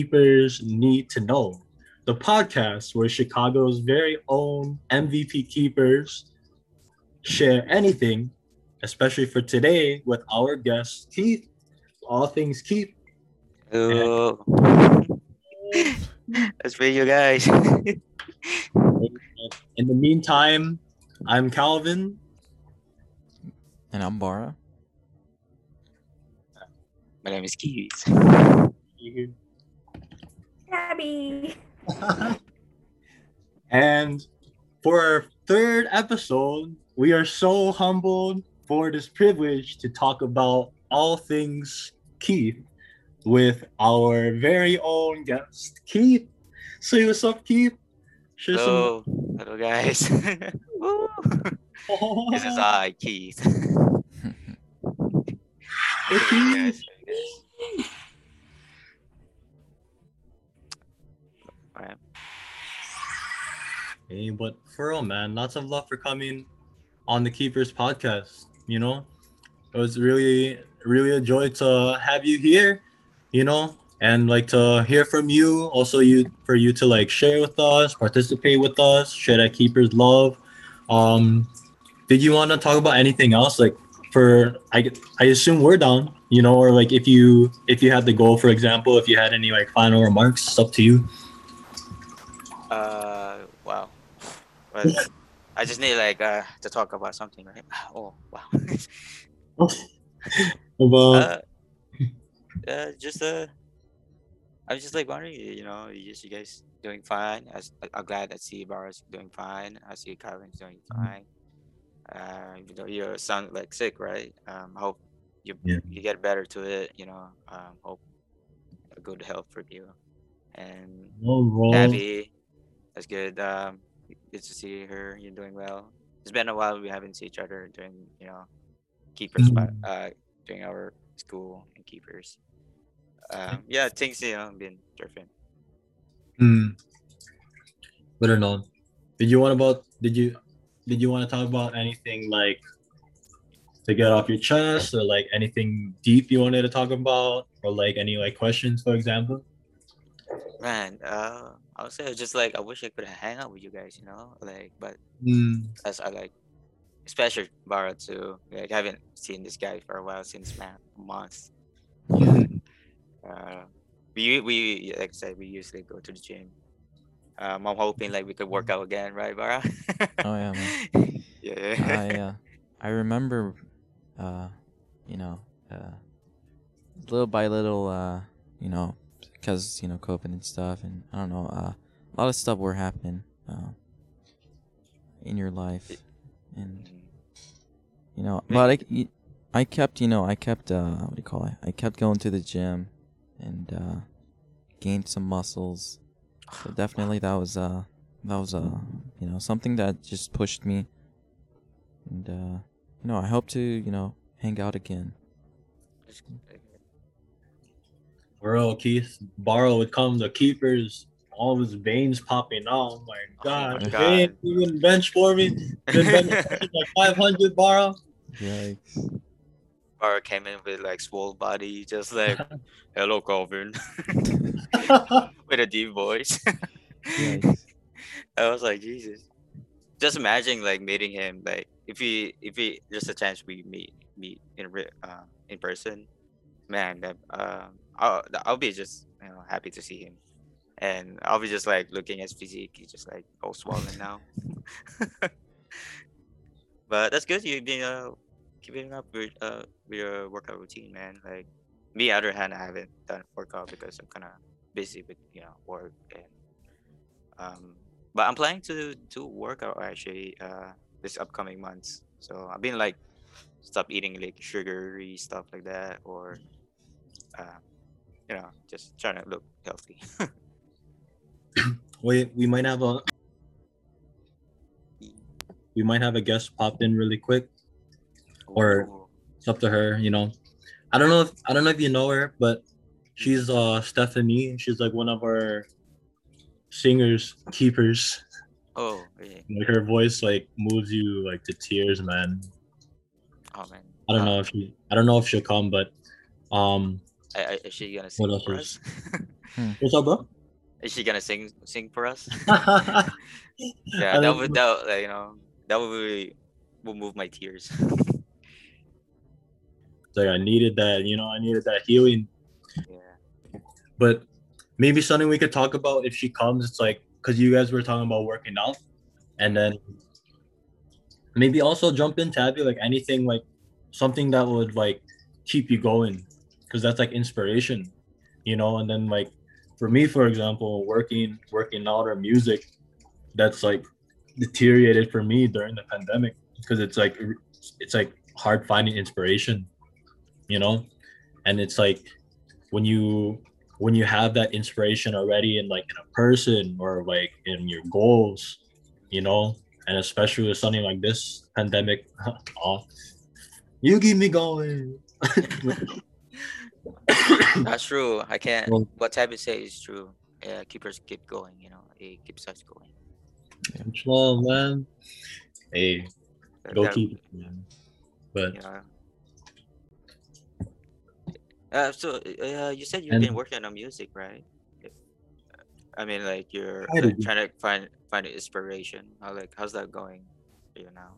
keepers need to know. The podcast where Chicago's very own MVP keepers share anything, especially for today with our guest Keith. All things Keith. Oh. That's for you guys. In the meantime, I'm Calvin. And I'm Bara. My name is Keith. Abby. and for our third episode, we are so humbled for this privilege to talk about all things Keith with our very own guest, Keith. Say what's up, Keith. Share Hello, hello guys. Woo. some... this is I, Keith. Hey, Keith. But for real, man, lots of love for coming on the Keepers podcast. You know, it was really, really a joy to have you here. You know, and like to hear from you. Also, you for you to like share with us, participate with us, share that Keepers love. Um, did you want to talk about anything else? Like for I, I assume we're down. You know, or like if you if you had the goal, for example, if you had any like final remarks, it's up to you. Uh. Well, I just need like uh to talk about something, right? Oh, wow. About uh, uh, just uh, I was just like wondering, you know, you just you guys doing fine. I, am glad that see Barra's doing fine. I see Calvin's doing fine. Uh, even though you sound like sick, right? Um, I hope you Yeah. you get better to it. You know, um, hope a good health for you. And no. Abby, that's good. Um, good to see her. You're doing well. It's been a while we haven't seen each other during, you know, keepers, but uh, during our school and keepers. Um, yeah, things you know been different. Hmm. Better known. Did you want about? Did you? Did you want to talk about anything like to get off your chest, or like anything deep you wanted to talk about, or like any like questions, for example? Man, uh, I would say just like I wish I could hang out with you guys, you know, like, but Hmm. as I like, especially Bara too. Like, I haven't seen this guy for a while since man months. Uh, we we like I said, we usually go to the gym. Um, I'm hoping like we could work out again, right, Bara? Oh, yeah, man. yeah. I uh, I remember, uh, you know, uh, little by little, uh, you know, because you know COVID and stuff, and I don't know, uh, a lot of stuff were happening, uh, in your life, and you know, but I kept, you know, I kept, uh, what do you call it? I kept going to the gym, and uh, gained some muscles. So definitely that was uh that was uh you know something that just pushed me and uh you know I hope to you know hang out again Bro, Keith Barrow would come. The keepers, all of his veins popping out. Oh my god, my Vein, God. you can bench for me. You can bench like five hundred, Barrow. yikes Bara came in with like swole body, just like, hello, Calvin, with a deep voice. yikes I was like, Jesus. Just imagine like meeting him, like if he if he just a chance we meet meet in re- uh, in person, man, that um I'll I'll be just you know happy to see him, and I'll be just like looking at his physique, he's just like all swollen now. but that's good. You've been uh keeping up with uh with your workout routine, man. Like me, other hand, I haven't done workout because I'm kind of busy with you know work and um but i'm planning to do workout actually uh this upcoming months so i've been like stop eating like sugary stuff like that or uh, you know just trying to look healthy Wait, we might have a we might have a guest pop in really quick. Or- Ooh. It's up to her, you know. I don't know if I don't know if you know her, but she's uh Steffany. She's like one of our singers, keepers. oh yeah. Like her voice like moves you like to tears, man. oh man I don't Uh, know if she I don't know if she'll come, but um I, I, is she gonna sing else for is- us hmm. What's up, bro? Is she gonna sing sing for us? Yeah, that don't would that would, like, you know that would really will move my tears. It's like I needed that, you know, I needed that healing. yeah. But maybe something we could talk about if she comes. It's like because you guys were talking about working out, and then maybe also jump in, Tabby, like anything like something that would like keep you going, because that's like inspiration, you know. And then like for me, for example, working working out or music, that's like deteriorated for me during the pandemic because it's like it's like hard finding inspiration, you know, and it's like when you when you have that inspiration already in like in a person or like in your goals, you know, and especially with something like this pandemic, oh, you keep me going. That's true. I can't. Well- what Tabby say is true. Yeah, keepers keep going. You know, it keeps us going. Well, man, hey, go that- keep it, man. But Yeah. Uh, so uh, you said you've And- been working on music, right? I mean, like you're like, trying to find find inspiration. How like how's that going for you now?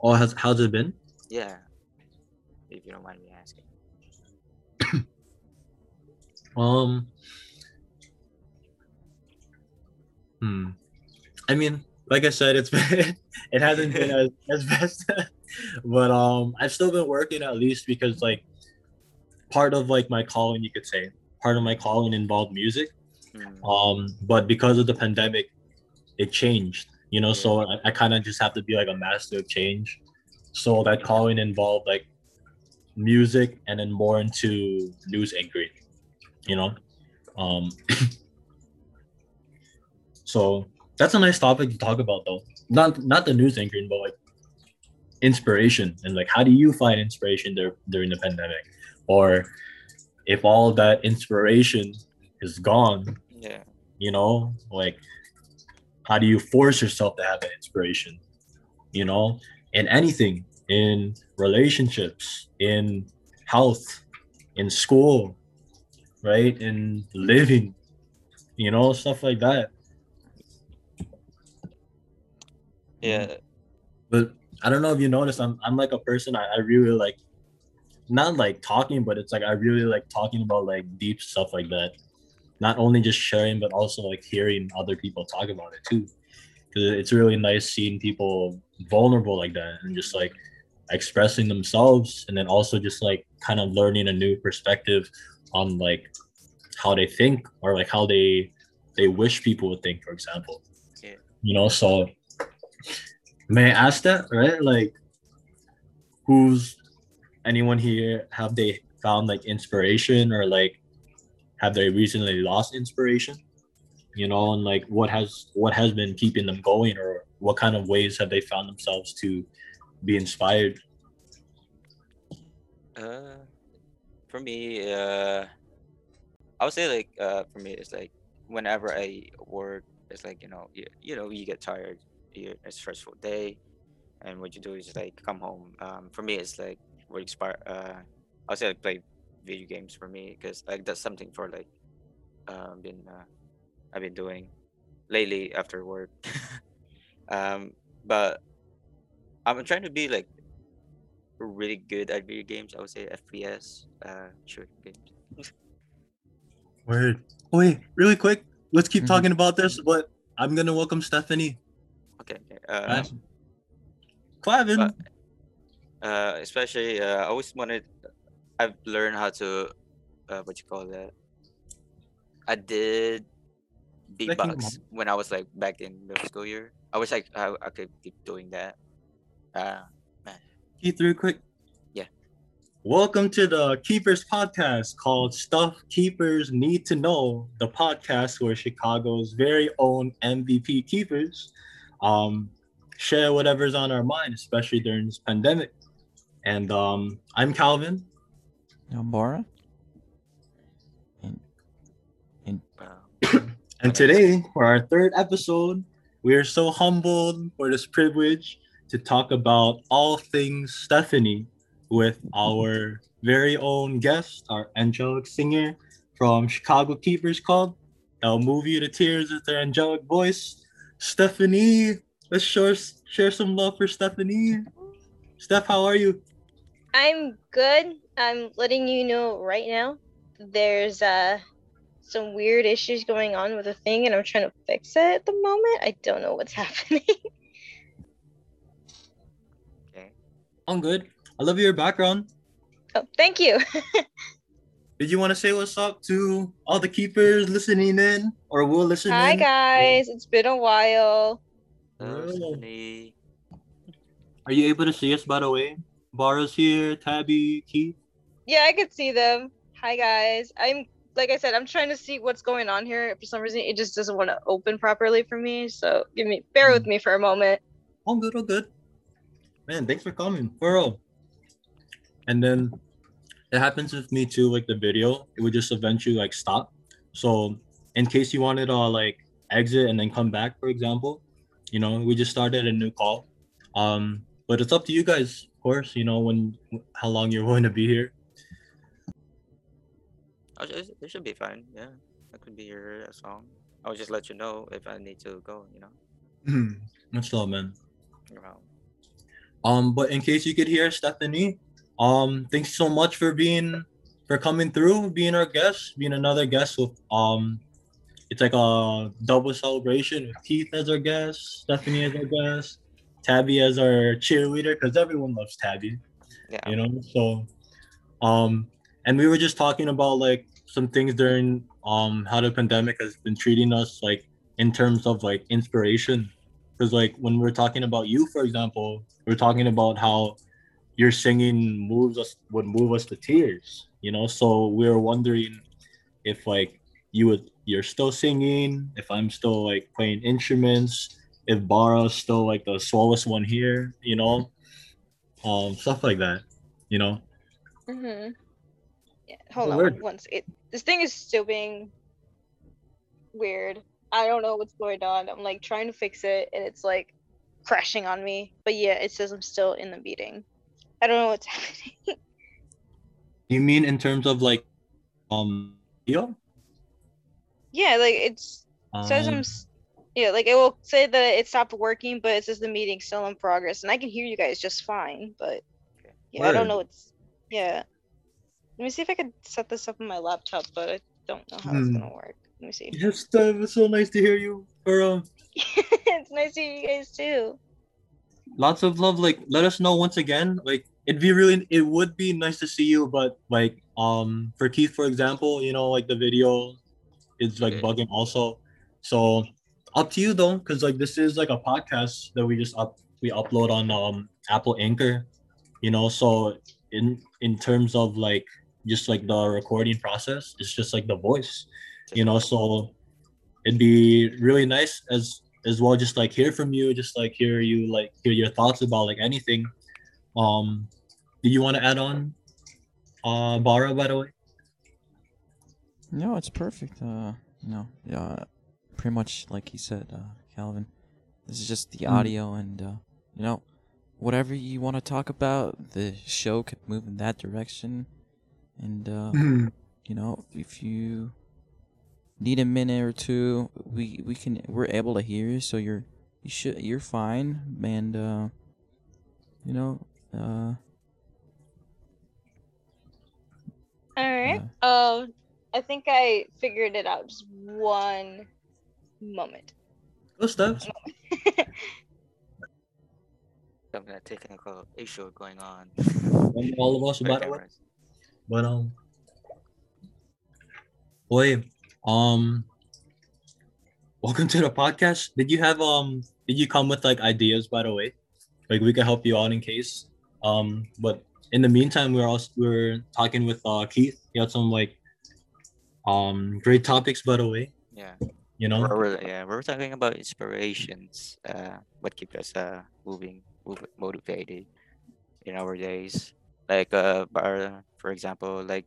oh, has how's it been? Yeah, if you don't mind me asking. Um, hmm. I mean, like I said, it's been it hasn't been as, as best, but um, I've still been working at least because like part of like my calling, you could say, part of my calling involved music. Mm, Um, but because of the pandemic, it changed. You know, so I, I kind of just have to be like a master of change. So that calling involved like music and then more into news anchoring. You know, um, so that's a nice topic to talk about though. Not not the news anchoring, but like inspiration and like how do you find inspiration there during the pandemic, or if all that inspiration is gone, yeah. you know like how do you force yourself to have that inspiration you know in anything in relationships in health in school right? In living you know stuff like that. Yeah. but i don't know if you noticed i'm, I'm like a person I, I really like not like talking but it's like i really like talking about like deep stuff like that. Not only just sharing but also like hearing other people talk about it too. Because it's really nice seeing people vulnerable like that and just like expressing themselves and then also just like kind of learning a new perspective on like how they think or like how they they wish people would think for example. Yeah. you know so may i ask that right? Like who's anyone here have they found like inspiration or like have they recently lost inspiration? You know and like what has what has been keeping them going or what kind of ways have they found themselves to be inspired Uh, for me, uh, I would say like uh, for me, it's like whenever I work, it's like you know, you, you know, you get tired, you a stressful day, and what you do is like come home. Um, for me, it's like what inspire. Uh, I would say like play video games for me because like that's something for like um been uh, I've been doing lately after work. um, but I'm trying to be like really good at video games. I would say FPS, uh, shooting games. word wait really quick let's keep Mhm. talking about this but i'm gonna welcome steffany Okay. okay, Uh, Calvin. but, uh, especially uh, I always wanted. I've learned how to, uh, what you call that. I did Like beatbox when I was like back in middle school year. I wish I I, I could keep doing that. Uh, Keith, real quick. Yeah. Welcome to the Keepers podcast called Stuff Keepers Need to Know, the podcast where Chicago's very own MVP keepers um, share whatever's on our mind, especially during this pandemic. And um, I'm Calvin. I'm Bora. uh, And today, for our third episode, we are so humbled for this privilege to talk about all things Steffany with our very own guest, our angelic singer, from Chicago Keepers Club. I'll move you to tears with her angelic voice. Steffany, let's share, share some love for Steffany. Steph, how are you? I'm good. I'm letting you know right now. There's uh some weird issues going on with a thing, and I'm trying to fix it at the moment. I don't know what's happening. I'm good. I love your background. oh, thank you. Did you want to say what's up to all the keepers listening in or will listen Hi in? guys, it's been a while. Hello, Oh. Are you able to see us by the way? Bara's here, Tabby, Keith. Yeah, I could see them. Hi guys. I'm like I said, I'm trying to see what's going on here. For some reason, it just doesn't want to open properly for me. So give me, bear with hmm. me for a moment. All good, all good. Man, thanks for coming. For real. And then it happens with me too, like the video, it would just eventually like stop. So in case you wanted to like exit and then come back, for example, you know, we just started a new call. Um, but it's up to you guys, of course, you know, when how long you're willing to be here. Oh, it should be fine. Yeah, I could be your uh, song. I'll just let you know if I need to go. You know. Much love, man. Around. Um, but in case you could hear Steffany, um, thanks so much for being for coming through, being our guest, being another guest with um it's like a double celebration with Keith as our guest, Steffany as our guest, Tabby as our cheerleader, because everyone loves Tabby, Yeah. you know. So um and we were just talking about like some things during um how the pandemic has been treating us like in terms of like inspiration because like when we're talking about you for example we're talking about how your singing moves us would move us to tears you know so we are wondering if like you would you're still singing if i'm still like playing instruments if Bara's still like the swellest one here you know um stuff like that you know Mm-hmm. Yeah, hold Oh, on word. once. It this thing is still being weird. I don't know what's going on. I'm like trying to fix it, and it's like crashing on me. But yeah, it says I'm still in the meeting. I don't know what's happening. you mean in terms of like um video yeah, like it's says I'm. Um, Yeah, like it will say that it stopped working, but it says the meeting's still in progress, and I can hear you guys just fine. But yeah, I don't know what's. Yeah. Let me see if I could set this up on my laptop, but I don't know how it's Hmm. gonna work. Let me see. yes Steph, it's so nice to hear you for um it's nice to hear you guys too. lots of love. Like let us know once again. Like it'd be really it would be nice to see you but like um for keith for example you know like the video is like Okay. bugging also. So up to you though because like this is like a podcast that we just up we upload on um apple anchor you know? So in in terms of like just like the recording process it's just like the voice you know so it'd be really nice as as well just like hear from you just like hear you like hear your thoughts about like anything um do you want to add on uh bara by the way No, it's perfect. Uh, no yeah, pretty much like he said, uh, Calvin. This is just the Mm. audio, and uh, you know, whatever you want to talk about, the show could move in that direction. And uh, you know, if you need a minute or two, we we can we're able to hear you, so you're you should you're fine, and uh, you know, uh, All right. uh, Um, I think I figured it out. Just one moment. Go Steph. Some technical issue going on. And all of us with by the the way cameras. but um boy um welcome to the podcast did you have um did you come with like ideas by the way like we could help you out in case um but in the meantime we're also we're talking with uh keith he had some like um great topics by the way Yeah. you know We're, yeah, we're talking about inspirations. Uh, what keep us uh moving, move, motivated in our days. Like uh, for example, like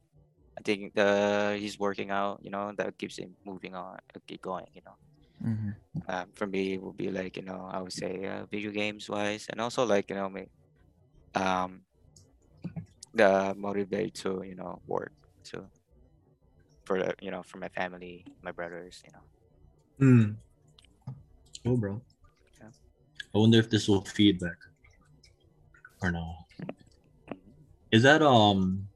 I think uh he's working out. You know that keeps him moving on, uh, keep going. You know. mhm. Um, for me, it would be like you know I would say uh, video games wise, and also like you know me, um, the motivate to you know work. So for the you know for my family, my brothers. You know. Hmm. Oh, bro. Yeah. I wonder if this will feedback or no. Is that um?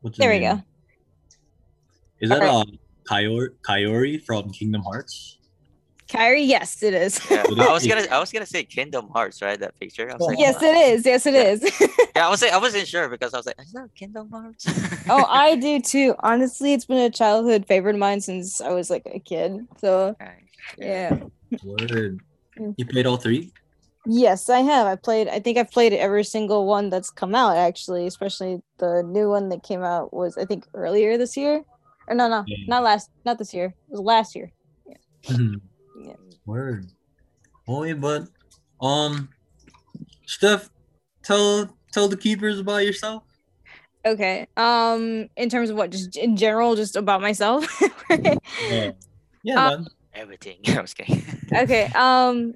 What's There we name? go. Is that Alright. uh Kairi Kairi from Kingdom Hearts? Kairi, yes, it is. Yeah, I was gonna I was gonna say Kingdom Hearts, right? That picture. I was like, yes, it is. Yes, it is. Yeah, I was like, I wasn't sure because I was like, is that Kingdom Hearts? oh, I do too. Honestly, it's been a childhood favorite of mine since I was like a kid. So Nice. yeah. Word. Mm. You played all three? Yes, I have. I played. I think I've played every single one that's come out. Actually, especially the new one that came out was I think earlier this year. Or no, no, Yeah. not last, not this year. It was last year. Mhm. Yeah. Word. Oh, yeah, but um, Steph, tell tell the keepers about yourself. Okay. Um, in terms of what, just in general, just about myself. Yeah, yeah, man. Everything. I was kidding. okay. Um,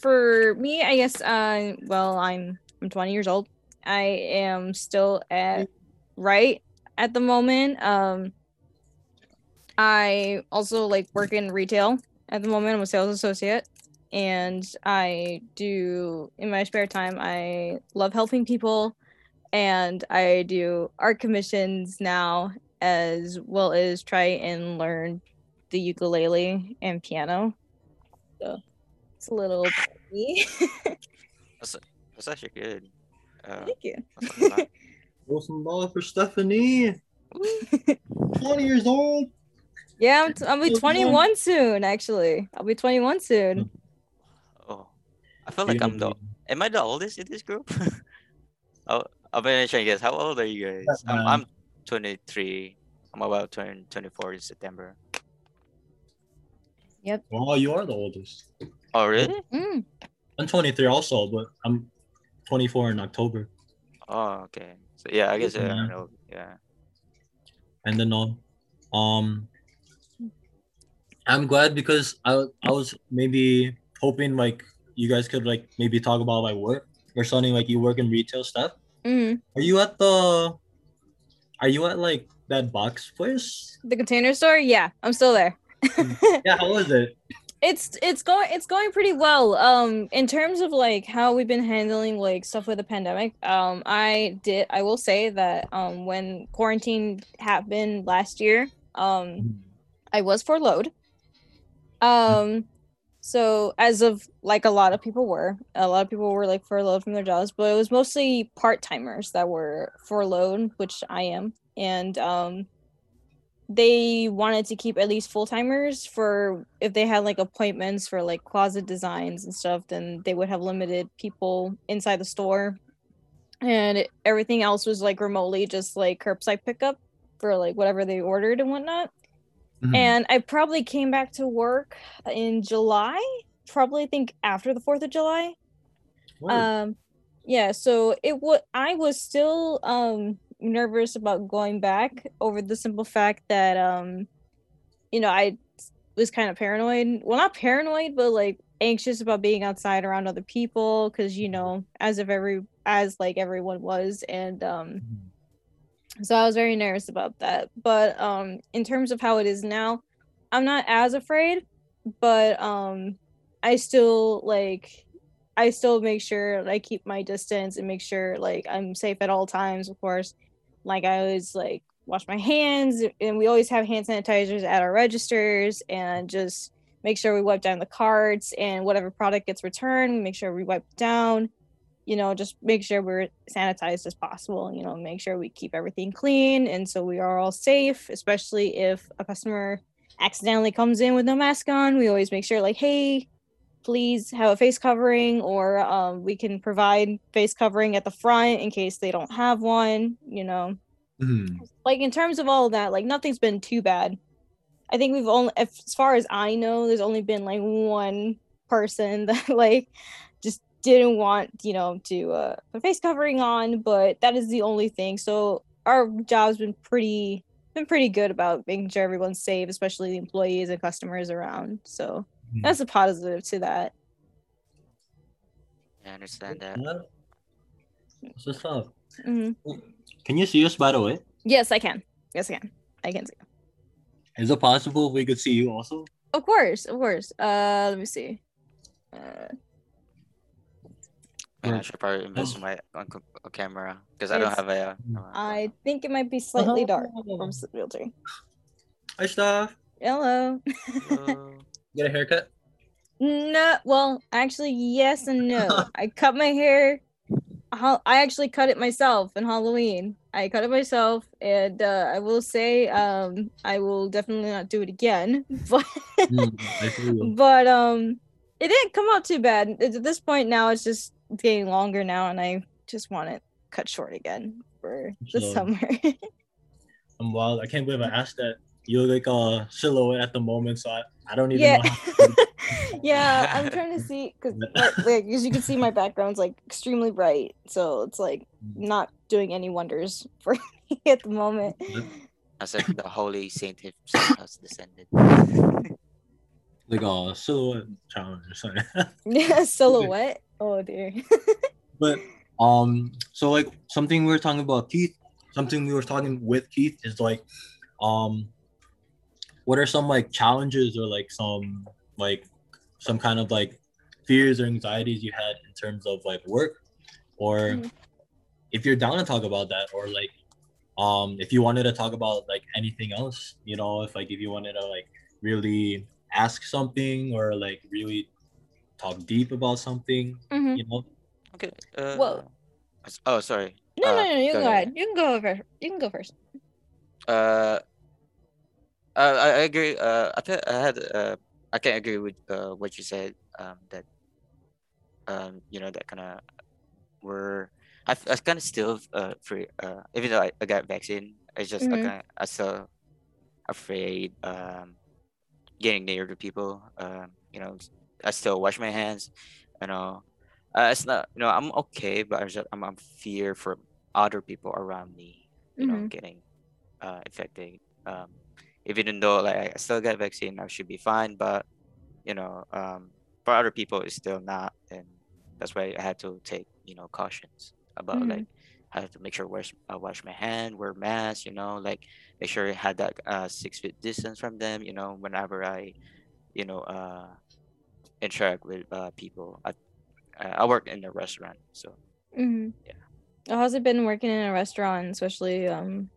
for me, I guess. Uh, well, I'm I'm 20 years old. I am still at right at the moment. Um, I also like work in retail at the moment. I'm a sales associate, and I do in my spare time. I love helping people, and I do art commissions now, as well as try and learn the ukulele and piano. So it's a little bit of me. That's actually good. Uh, Thank you. that's not bad. Throw some ball for Steffany. 20 years old. Yeah, I'm t- I'll be 21 soon. Actually, I'll be 21 soon. oh, I feel like I'm the. Am I the oldest in this group? oh, I'm gonna try and guess. How old are you guys? I'm, Um, I'm 23. I'm about to turn 24 in September. Yep. Oh, you are the oldest. Oh, really? Mm. I'm 23 also, but I'm 24 in October. Oh, okay. So yeah, I guess uh, I Yeah. don't know. Yeah. And then um, um, I'm glad because I I was maybe hoping like you guys could like maybe talk about like work or something like you work in retail stuff. Mm. Are you at the? Are you at like that box place? The container store? Yeah, I'm still there. Yeah, how was it? it's it's going it's going pretty well. Um in terms of like how we've been handling like stuff with the pandemic um i did i will say that um when quarantine happened last year um i was furloughed. Um so as of like a lot of people were a lot of people were like furloughed from their jobs but it was mostly part-timers that were furloughed which i am. And um they wanted to keep at least full timers for if they had like appointments for like closet designs and stuff, then they would have limited people inside the store. And it- everything else was like remotely just like curbside pickup for like whatever they ordered and whatnot. Mhm. And I probably came back to work in July, probably I think after the 4th of July Word. um yeah so it would i was still um nervous about going back over the simple fact that um you know i was kind of paranoid. Well not paranoid but like anxious about being outside around other people because you know as if every as like everyone was. And um so i was very nervous about that. But um in terms of how it is now i'm not as afraid but um i still like i still make sure i keep my distance and make sure like i'm safe at all times of course like i always like wash my hands and we always have hand sanitizers at our registers and just make sure we wipe down the carts and whatever product gets returned make sure we wipe down you know just make sure we're sanitized as possible you know make sure we keep everything clean and so we are all safe especially if a customer accidentally comes in with no mask on we always make sure like hey please have a face covering or um, we can provide face covering at the front in case they don't have one you know? Mhm. like in terms of all of that like nothing's been too bad. I think we've only if, as far as i know there's only been like one person that like just didn't want you know to uh put face covering on but that is the only thing. So our job's been pretty been pretty good about making sure everyone's safe especially the employees and customers around so Mhm. that's a positive to that I understand that. Yeah. What's this up? Mhm. Can you see us by the way? yes i can yes i can I can see. Is it possible we could see you also? Of course, of course. Uh, let me see. Uh, And I should probably invest in my on camera because I don't have a. Uh, I think it might be slightly dark from s- filter. Hi, Steph. Hello. uh, Get a haircut? no, well, actually, yes and no. I cut my hair. I actually cut it myself in Halloween. I cut it myself, and uh, I will say, um, I will definitely not do it again. But Mm, I feel you. but um, it didn't come out too bad. At at this point now, it's just getting longer now, and I just want it cut short again for the summer. I'm wild. I can't believe I asked that. You look like a silhouette at the moment, so I, I don't even yeah, know. How yeah. I'm trying to see because like as you can see, my background's like extremely bright, so it's like not doing any wonders for me at the moment. I said the holy saint himself has descended. like a silhouette challenge or something. Yeah, silhouette. Oh dear. but um, so like something we were talking about Keith, something we were talking with Keith is like, um, what are some like challenges or like some like some kind of like fears or anxieties you had in terms of like work, or Mhm. if you're down to talk about that, or like um if you wanted to talk about like anything else, you know, if like if you wanted to like really ask something or like really talk deep about something, Mhm. you know. Okay. Uh, Whoa. Oh, sorry. No, Uh, no, no. You go can go ahead. ahead. You can go first. You can go first. Uh, uh, I, I agree. Uh, I th- I had uh, I can agree with uh what you said. Um, that um, you know, that kind of were I, I kind of still uh free. Uh, even though I, I got vaccine, it's just I Mhm. kind of I still afraid um getting near to people. Um, you know, I still wash my hands. You know, uh, it's not. You know, I'm okay, but I'm just, I'm, I'm fear for other people around me. You know, Mhm. getting uh infected. Um, even though like I still got vaccine, I should be fine. But you know, um, for other people, it's still not, and that's why I had to take you know cautions about Mhm. like I have to make sure wash uh, wash my hand, wear mask, you know, like make sure I had that uh, six feet distance from them, you know, whenever I, you know, uh, interact with uh, people. I, I work in a restaurant, so Mm-hmm. Yeah. How's it been working in a restaurant, especially um,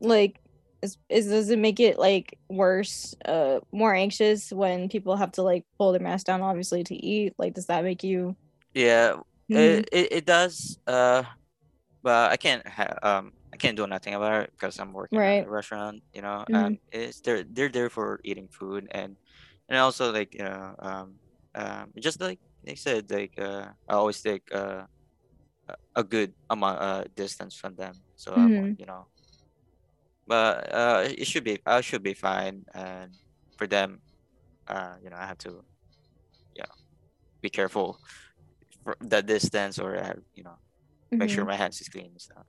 like, is, is does it make it like worse, uh, more anxious when people have to like pull their mask down, obviously to eat? Like, does that make you? yeah, Mhm. it, it it does. Uh, but I can't ha- um I can't do nothing about it because I'm working Right. at a restaurant. You know, Mhm. um, it's they're they're there for eating food and and also like you know um um just like they said like uh I always take uh a- good amount uh distance from them so won't, you know but uh it should be I should be fine and for them uh you know I have to yeah be careful for the distance or uh, you know make sure Mhm. my hands is clean and stuff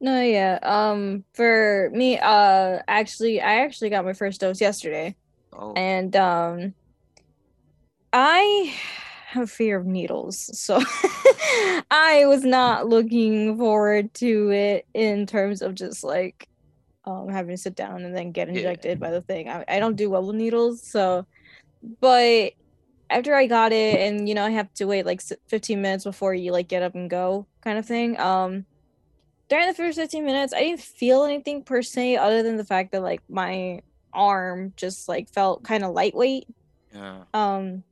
No, yeah. Um, for me, uh, actually, I actually got my first dose yesterday, oh and um, I have fear of needles, so I was not looking forward to it in terms of just like um having to sit down and then get Yeah. injected by the thing. I, I don't do well with needles, so but after I got it, and you know, I have to wait like 15 minutes before you like get up and go, kind of thing. Um, during the first 15 minutes, I didn't feel anything per se, other than the fact that like my arm just like felt kind of lightweight. yeah Um,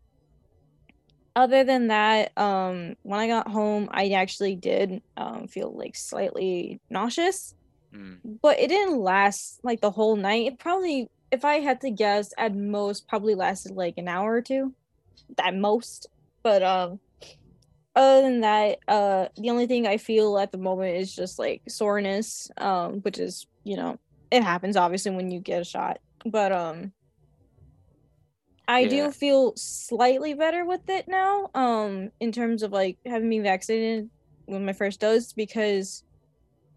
other than that, um, when I got home, I actually did um feel like slightly nauseous, mm. but it didn't last like the whole night. It probably, if I had to guess, at most probably lasted like an hour or two, at most. But um, other than that, uh, the only thing I feel at the moment is just like soreness, um, which is you know it happens obviously when you get a shot, but um. I Yeah. do feel slightly better with it now, um, in terms of like having been vaccinated with my first dose because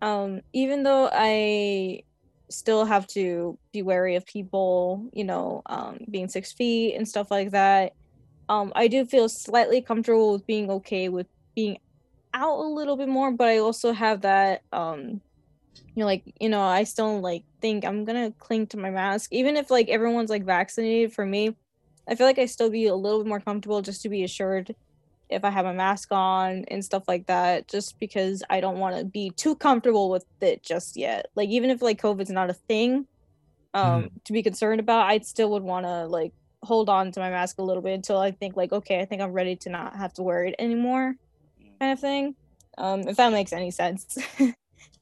um even though I still have to be wary of people, you know, um being six feet and stuff like that, um, I do feel slightly comfortable with being okay with being out a little bit more, but I also have that um you know, like you know, I still like think I'm gonna cling to my mask, even if like everyone's like vaccinated. For me, I feel like I still be a little bit more comfortable just to be assured if I have a mask on and stuff like that, just because I don't want to be too comfortable with it just yet. Like even if like COVID's not a thing, um, to be concerned about, I still would want to like hold on to my mask a little bit until I think like okay, I think I'm ready to not have to wear it anymore, kind of thing. Um, if that makes any sense.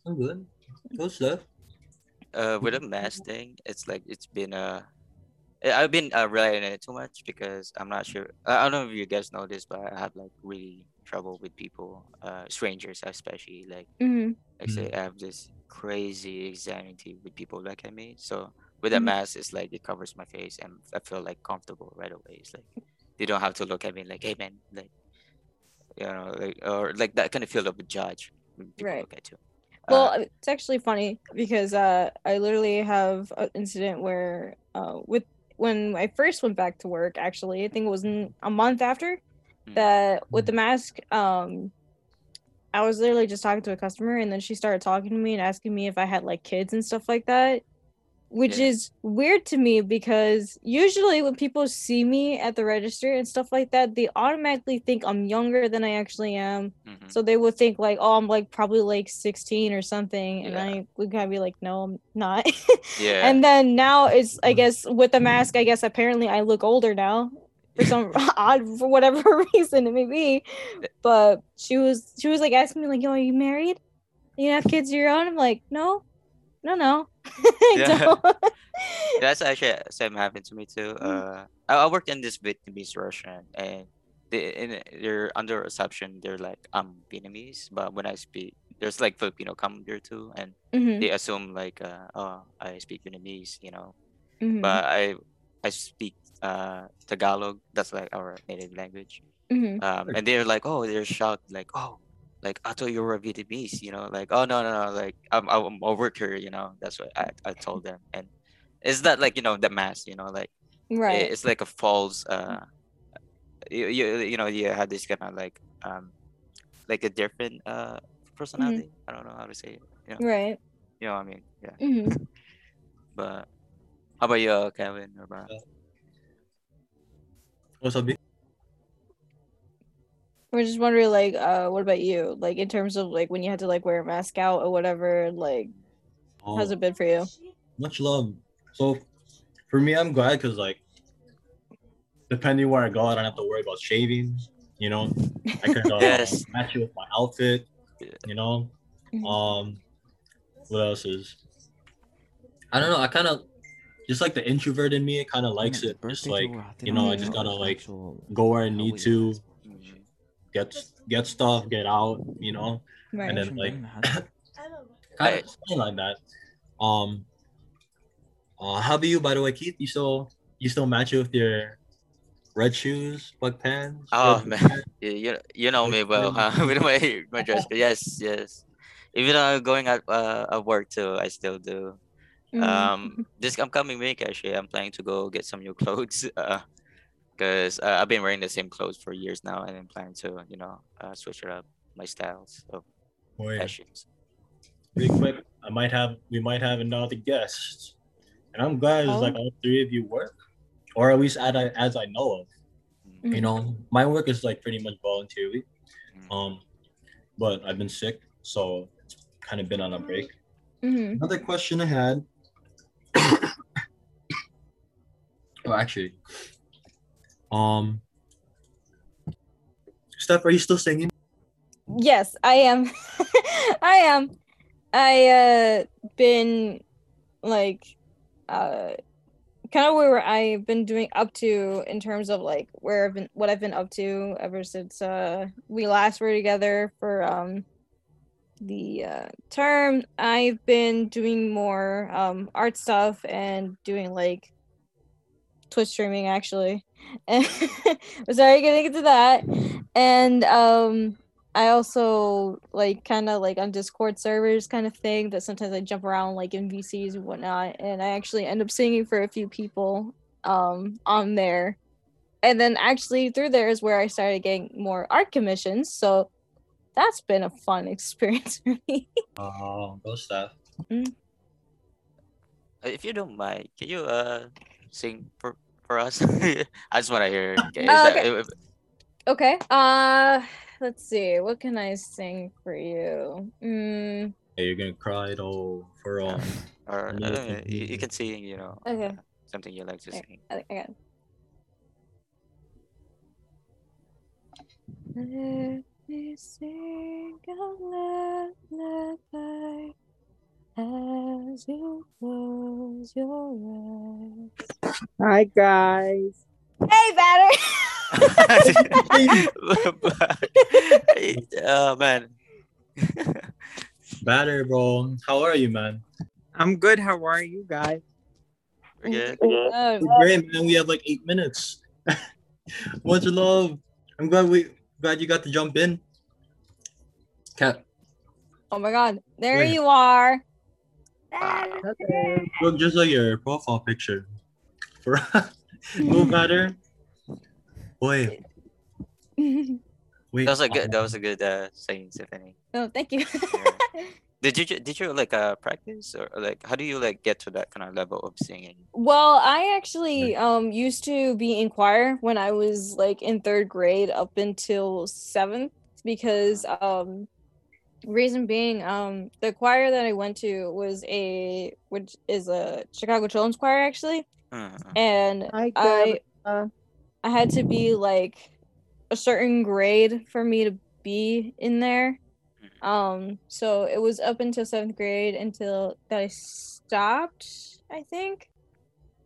I'm good. Good stuff. Uh, with a mask thing, it's like it's been uh, I- I've been uh, relying on it too much because I'm not sure. I I don't know if you guys know this, but I have like really trouble with people, uh, strangers especially. Like, hmm like say I have this crazy anxiety with people look at me. So with a Mhm. mask, it's like it covers my face and I feel like comfortable right away. It's like they don't have to look at me like, hey man, like you know, like or like that kind of feel of a judge Right. look at you. Well, Uh, it's actually funny because uh, I literally have an incident where uh, with when I first went back to work, actually, I think it was a month after Mm. that with the mask. Um, I was literally just talking to a customer, and then she started talking to me and asking me if I had like kids and stuff like that, which Yeah. is weird to me because usually when people see me at the register and stuff like that, they automatically think I'm younger than I actually am. mhm. So they would think like, oh, I'm like probably like 16 or something, and Yeah. I would kind of be like, no, I'm not. Yeah. And then now it's, I guess, with the mask, I guess apparently I look older now for some odd, for whatever reason it may be. But she was, she was like asking me like, yo, are you married? You have kids of your own? I'm like, no, no, no. Yeah. That's actually same happened to me too. Mm. Uh, I, I worked in this Vietnamese restaurant, and they in they're under assumption they're like I'm Vietnamese, but when I speak, there's like Filipino come there too, and Mhm, they assume like uh, oh I speak Vietnamese, you know, mhm, but I I speak uh Tagalog. That's like our native language. mhm. Um, and they're like oh they're shocked like oh like I thought you were Vietnamese, you know, like oh no no no like I'm I'm a worker, you know. That's what I I told them, and it's not like you know the mask, you know, like i- right. it's like a false uh you, you, you know you have this kind of like um like a different uh personality i don't know how to say it you know, Right. you know what i mean yeah hmm but how about you uh, kevin or Bara? What's up, B? We're just wondering, like, uh, what about you? Like, in terms of like when you had to like wear a mask out or whatever, like, how's Oh, it been for you? much love. So, for me, I'm glad because like, depending where I go, I don't have to worry about shaving. You know, I could uh, Yes. match it with my outfit. You know, Mhm. um, what else is? I don't know. I kind of just like the introvert in me. It kind of likes it. Just like you know, I just gotta like go where I need to. Get get stuff, get out. You know, Right. and then like kind of something like that. Um, uh, how about you, by the way, Keith? You still you still match it with your red shoes, black pants? Oh, man. pants? you, you, you know me well huh? with my my dress code. yes yes even though I'm going at uh, at work too i still do Mhm. um this upcoming week actually i'm planning to go get some new clothes uh because uh, i've been wearing the same clothes for years now and i'm planning to you know uh, switch it up my styles of Oh, yeah. fashions Real quick, I might have we might have another guest, and I'm glad it's like Oh. all three of you work, or at least as I as I know of. Mm, You know, my work is like pretty much voluntarily, mm. um, but I've been sick, so it's kind of been on a break. Mhm. Another question I had. oh, actually, um, Steph, are you still singing? Yes, I am. I am. I uh been like uh kind of where I've been doing up to in terms of like where I've been what I've been up to ever since uh we last were together for um the uh term. I've been doing more um art stuff and doing like Twitch streaming actually. And we're sorry getting into that. And um I also like kind of like on Discord servers kind of thing that sometimes I jump around like in VCs and whatnot, and I actually end up singing for a few people um on there, and then actually through there is where I started getting more art commissions. So that's been a fun experience for me. Oh, go Steph. Uh, If you don't mind, can you uh sing for for us? I just want to hear. Okay, is Oh, that- okay. Okay. Uh, let's see. What can I sing for you? Mm, Hey, you're gonna cry it all for all. or uh, you, you can sing, you know, okay. something you like to Okay. sing. I think I got. it. Let me sing a lullaby as you close your eyes. Hi guys. Hey, Baderr. Hey, oh man. Baderr, bro. How are you, man? I'm good. How are you guys? We're good. Oh, great, man. We have like eight minutes. Much love. I'm glad we glad you got to jump in. Cat, oh my God! There Where? you are. Hello. look just like your profile picture. For us. move Baderr. Boy, wait. That was a good. That was a good uh, saying, Tiffany. oh, thank you. Did you did you like uh practice or like how do you like get to that kind of level of singing? Well, I actually um used to be in choir when I was like in third grade up until seventh because um reason being um the choir that I went to was a which is a Chicago Children's Choir actually Uh, and Hi, I Gabba. I had to be like a certain grade for me to be in there. Um, so it was up until seventh grade until that I stopped, I think.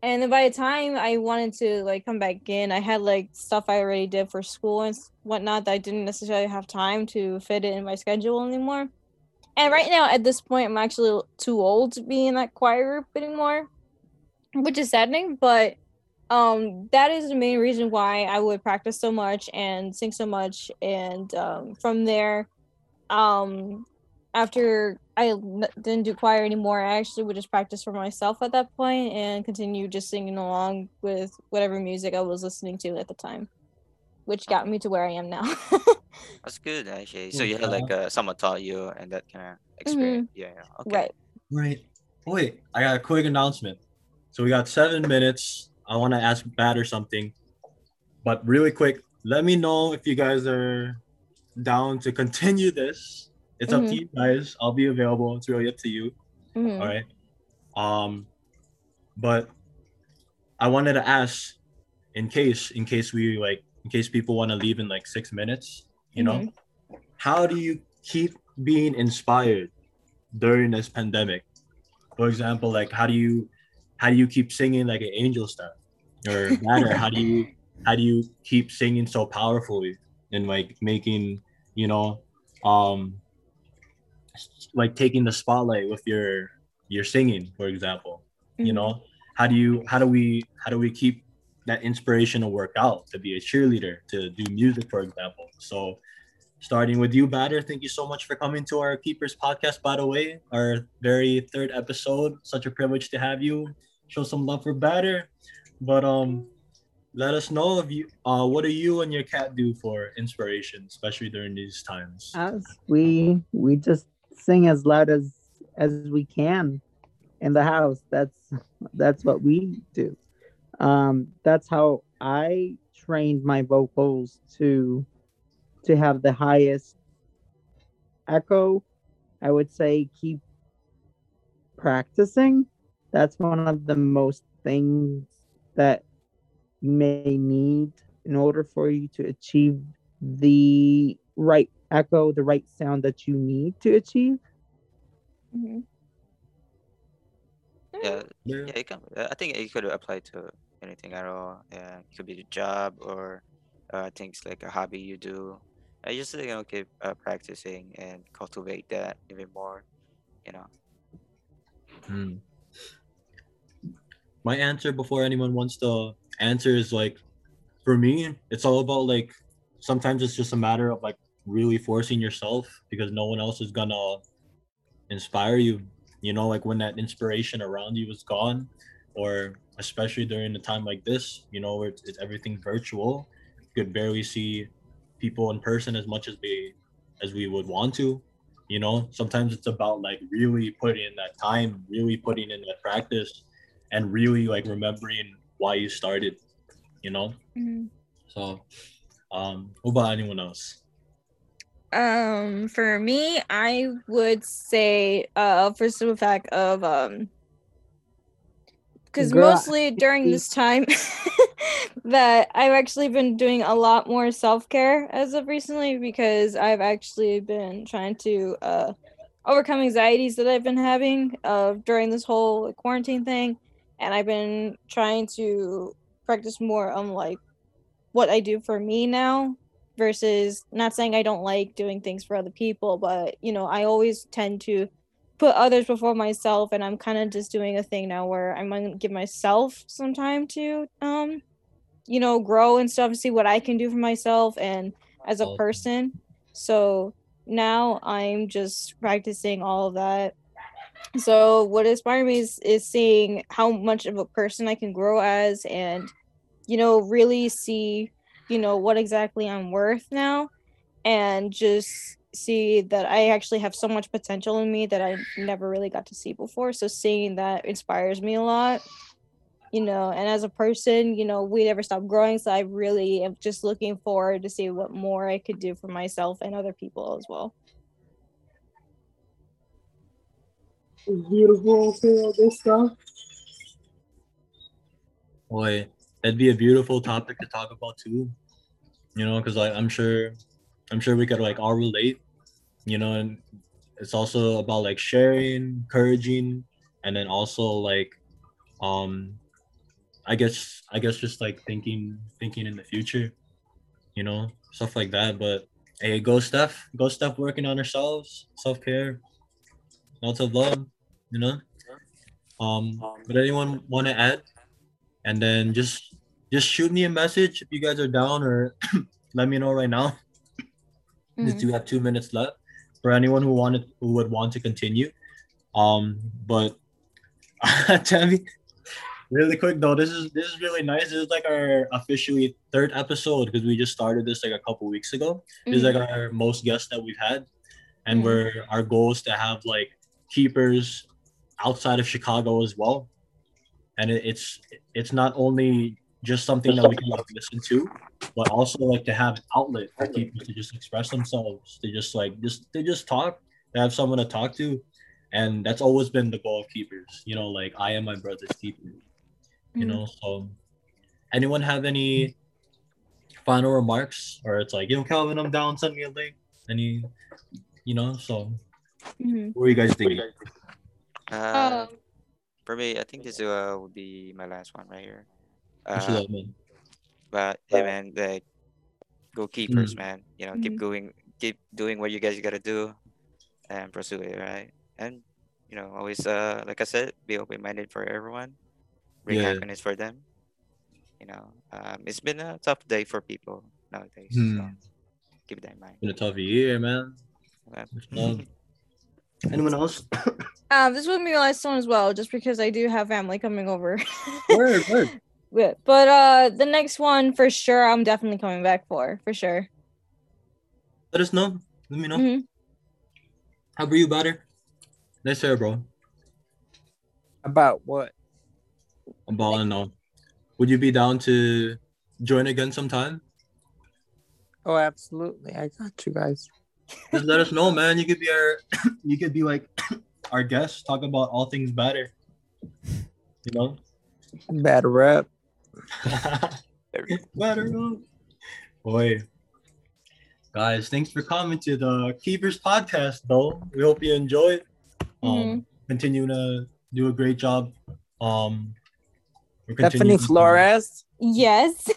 And then by the time I wanted to like come back in, I had like stuff I already did for school and whatnot that I didn't necessarily have time to fit it in my schedule anymore. And right now, at this point, I'm actually too old to be in that choir group anymore, which is saddening. But um that is the main reason why i would practice so much and sing so much and um from there um after I didn't do choir anymore i actually would just practice for myself at that point and continue just singing along with whatever music i was listening to at the time which got me to where i am now That's good actually. So you had like uh, someone taught you and that kind of Mm-hmm. experience. Yeah, yeah. Okay. right Right. Wait, I got a quick announcement. So we got seven minutes. I want to ask Baderr something, but really quick. Let me know if you guys are down to continue this. It's up to Mhm. you guys. I'll be available. It's really up to you. Mhm. All right. Um, but I wanted to ask, in case, in case we like, in case people want to leave in like six minutes, you know, Mhm. how do you keep being inspired during this pandemic? For example, like how do you, how do you keep singing like an angel star, or matter? how do you, how do you keep singing so powerfully and like making, you know, um, like taking the spotlight with your your singing for example you Mhm. know how do you how do we how do we keep that inspiration to work out to be a cheerleader to do music for example so starting with you Baderr thank you so much for coming to our keepers podcast by the way. Our very third episode. Such a privilege to have you. Show some love for Baderr but um let us know if you uh what do you and your cat do for inspiration especially during these times? Us, we we just sing as loud as as we can in the house. That's that's what we do. Um, that's how I trained my vocals to to have the highest echo. I would say keep practicing. That's one of the most things that you may need in order for you to achieve the right echo, the right sound that you need to achieve. Mhm. Yeah, Yeah. yeah. It can, I think it could apply to anything at all. Yeah, it could be the job or uh, things like a hobby you do. I just you know keep uh, practicing and cultivate that even more. You know. Hmm. My answer before anyone wants to answer is like, for me, it's all about like, sometimes it's just a matter of like really forcing yourself because no one else is gonna inspire you. You know, like when that inspiration around you is gone, or especially during a time like this, you know, where it's, it's everything virtual, you could barely see people in person as much as we as we would want to. You know, sometimes it's about like really putting in that time, really putting in that practice, and really like remembering why you started. You know. Mhm. So, um, what about anyone else? Um, for me, I would say, uh, for the fact of um, because mostly during this time that I've actually been doing a lot more self care as of recently because I've actually been trying to uh overcome anxieties that I've been having uh during this whole quarantine thing, and I've been trying to practice more on like what I do for me now versus not saying I don't like doing things for other people, but you know, I always tend to put others before myself and I'm kind of just doing a thing now where I'm going to give myself some time to um you know, grow and stuff, see what I can do for myself and as a person. So now I'm just practicing all of that. So what inspired me is, is seeing how much of a person I can grow as and you know, really see, you know, what exactly I'm worth now and just see that I actually have so much potential in me that I never really got to see before. So seeing that inspires me a lot. You know, and as a person, you know, we never stop growing. So I really am just looking forward to see what more I could do for myself and other people as well. Beautiful, feel this stuff. Boy, that'd be a beautiful topic to talk about too. You know, because like I'm sure, I'm sure we could like all relate. You know, and it's also about like sharing, encouraging, and then also like, um, I guess I guess just like thinking thinking in the future. You know, stuff like that. But hey, go Steph, go Steph, working on ourselves, self care, lots of love. You know. Um, would anyone want to add? and then just just shoot me a message if you guys are down or let me know right now Mhm. do have two minutes left for anyone who wanted who would want to continue. Um but Tammy, really quick though this is this is really nice. This is like our officially third episode because we just started this like a couple weeks ago. This is like our most guests that we've had. And Mhm. we're our goal is to have like keepers outside of chicago as well. And it, it's it's not only just something that we can listen to, but also like to have an outlet for people to just express themselves, to just like just they just talk, to have someone to talk to, and that's always been the goal of keepers. You know, like I am my brother's keeper. You Mhm. know, so anyone have any final remarks, or it's like, yo, Calvin, I'm down. Send me a link. Any, you know, so Mhm. what are you guys thinking? Uh, Um, for me, I think this uh, would be my last one right here. What's your Uh, love, but hey, man, like, go keepers, Mm. man. You know, keep Mhm. going, keep doing what you guys gotta do, and pursue it, right? And you know, always, uh, like I said, be open-minded for everyone. Bring Yeah. happiness for them. You know, um, it's been a tough day for people nowadays. Hmm. So keep that in mind. Been a tough year, man. Anyone else? Um, this would be my last one as well, just because I do have family coming over. word, word. But, but uh, the next one for sure, I'm definitely coming back for for sure. Let us know. Let me know. Mhm. How about you, Baderr? Nice hair, bro. About what? I'm balling now. Would you be down to join again sometime? Oh, absolutely. I got you guys. Just let us know, man. You could be our, you could be like our guest, talk about all things Baderr. You know. Bad rep. Batter up. Boy. Guys, thanks for coming to the Keepers podcast, though. We hope you enjoy it. Um, continue to do a great job. Um, Steffany continuing to- Flores. Yes.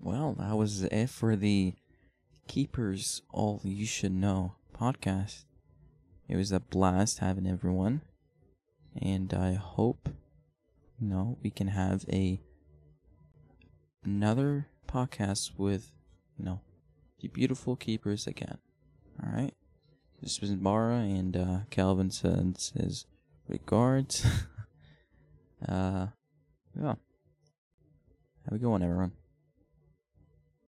Well, that was it for the Keepers All You Should Know podcast. It was a blast having everyone. And I hope, know, we can have a another podcast with, know, the beautiful keepers again. Alright? This was Bara and uh Calvin sends his regards. uh yeah. Have a good one everyone.